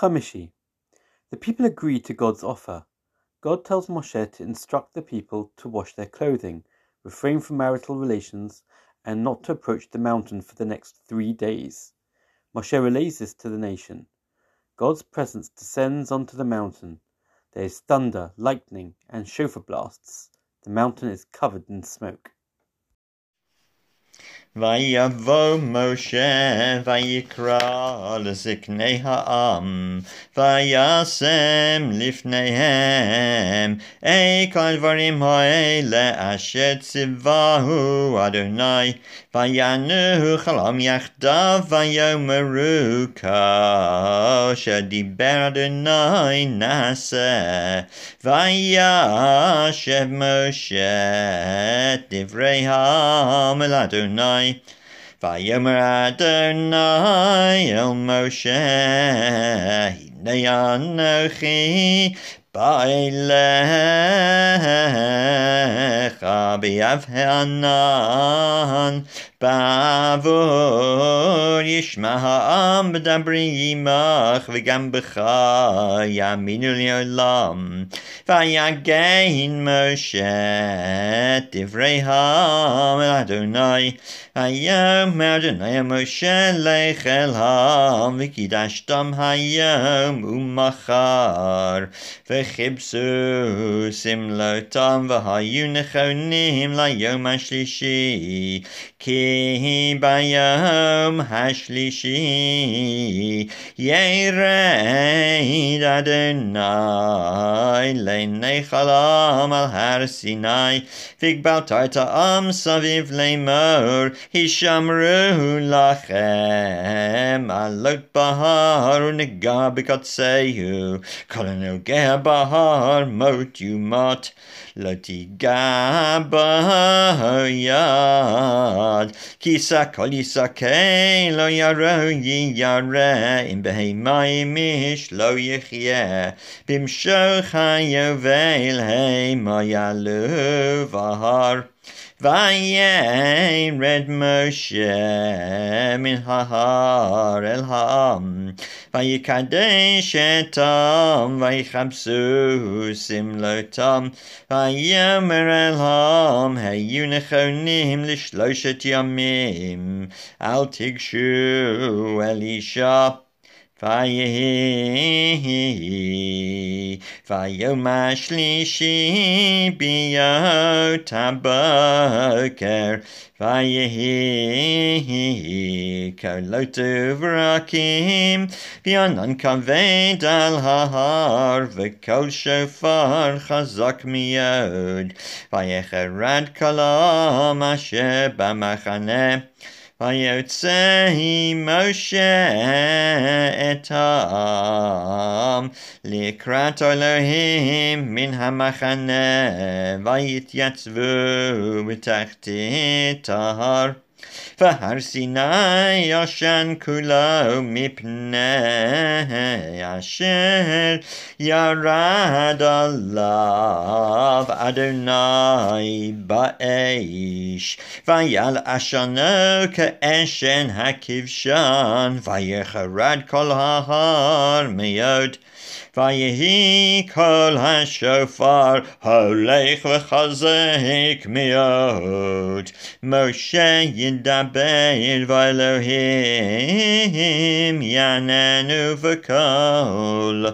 Chamishi. The people agree to God's offer. God tells Moshe to instruct the people to wash their clothing, refrain from marital relations, and not to approach the mountain for the next three days. Moshe relays this to the nation. God's presence descends onto the mountain. There is thunder, lightning, and shofar blasts. The mountain is covered in smoke. ויבוא משה ויקרא לזקני העם וישם לפניהם אי כל הדברים האלה אשר ציווהו אדוני ויענו חלום יחדיו ויאמרו כאשר דיבר אדוני נעשה וישב משה דברי העם אל אדוני Vayomer Adonai El Moshe, Hine Anochi Biav Hanan בעבור ישמע העם בדברי עמך וגם בך יאמינו לעולם. ויגן משה דברי העם אל אדוני. היום אדוני משה לך אל העם וקידשתם היום ומחר. וכיבסו שמלותם והיו נכונים ליום השלישי. כי ביום השלישי ירד אדוני לעיני חלום על הר סיני והגבלת את העם סביב לאמור הישמרו לכם עלות בהר ונגע בקצהו כל הנוגע בהר mot you mot latigabayad kisa kolisa ke lo yaro yare im behemaimish lo yichye bimshoch hayavel hey mayalu vahar. וירד משה מן ההר אל העם ויקדש אתם ויכבסו שמלותם ויאמר אל העם היו נכונים לשלושת ימים אל תיגשו אל אישה ויהי ביום השלישי ביות הבוקר ויהי קולות וברקים וענן כבד על ההר וקול שופר חזק מאוד ויחרד כל העם אשר במחנה ויוצא משה את העם לקראת אלוהים מן המחנה ויתייצבו בתחתית ההר והר סיני ישן כולו מפני אשר ירד עליו אדוני באש ויל עשנו כאשן הכבשן ויחרד כל ההר מאוד ויהי קול השופר הולך וחזק מאוד. משה ידבר ואלוהים יעננו בקול.